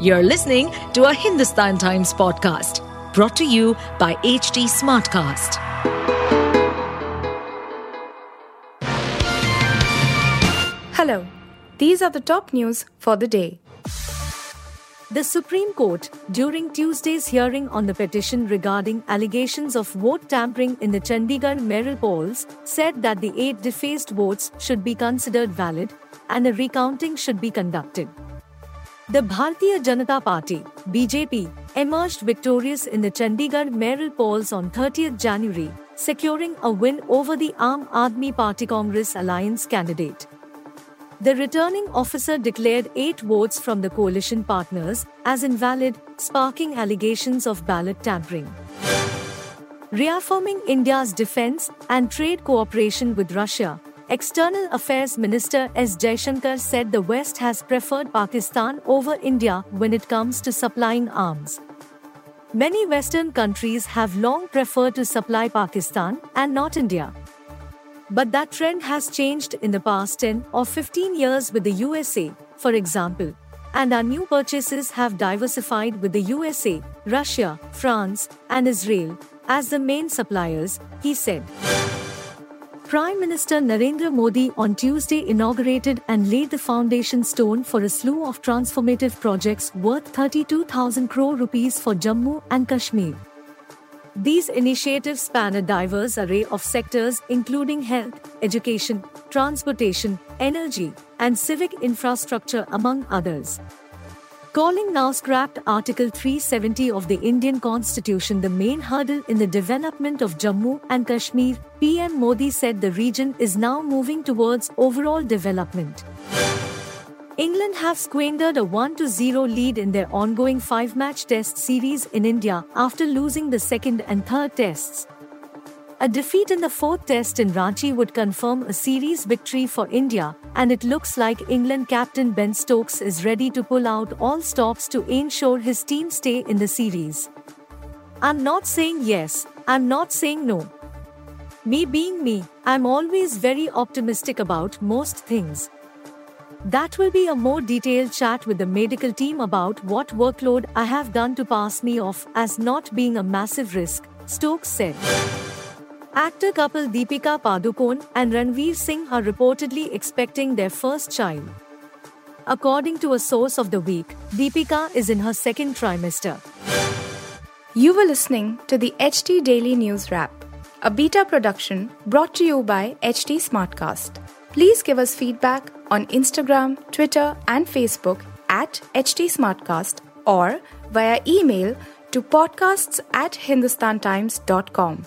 You're listening to a Hindustan Times podcast brought to you by HT Smartcast. Hello, these are the top news for the day. The Supreme Court, during Tuesday's hearing on the petition regarding allegations of vote tampering in the Chandigarh mayoral polls, said that the eight defaced votes should be considered valid and a recounting should be conducted. The Bharatiya Janata Party, BJP, emerged victorious in the Chandigarh mayoral polls on 30th January, securing a win over the Aam Aadmi Party Congress alliance candidate. The returning officer declared eight votes from the coalition partners as invalid, sparking allegations of ballot tampering. Reaffirming India's defense and trade cooperation with Russia, External Affairs Minister S. Jaishankar said the West has preferred Pakistan over India when it comes to supplying arms. Many Western countries have long preferred to supply Pakistan and not India. But that trend has changed in the past 10 or 15 years with the USA, for example. And our new purchases have diversified with the USA, Russia, France, and Israel as the main suppliers, he said. Prime Minister Narendra Modi on Tuesday inaugurated and laid the foundation stone for a slew of transformative projects worth 32,000 crore rupees for Jammu and Kashmir. These initiatives span a diverse array of sectors including health, education, transportation, energy, and civic infrastructure, among others. Calling now scrapped Article 370 of the Indian Constitution the main hurdle in the development of Jammu and Kashmir, PM Modi said the region is now moving towards overall development. England have squandered a 1 0 lead in their ongoing five match test series in India after losing the second and third tests. A defeat in the fourth test in Ranchi would confirm a series victory for India, and it looks like England captain Ben Stokes is ready to pull out all stops to ensure his team stay in the series. I'm not saying yes, I'm not saying no. Me being me, I'm always very optimistic about most things. That will be a more detailed chat with the medical team about what workload I have done to pass me off as not being a massive risk, Stokes said. Actor couple Deepika Padukone and Ranveer Singh are reportedly expecting their first child. According to a source of the week, Deepika is in her second trimester. You were listening to the HT Daily News Wrap, a beta production brought to you by HT Smartcast. Please give us feedback on Instagram, Twitter, and Facebook at HT Smartcast or via email to podcasts at hindustantimes.com.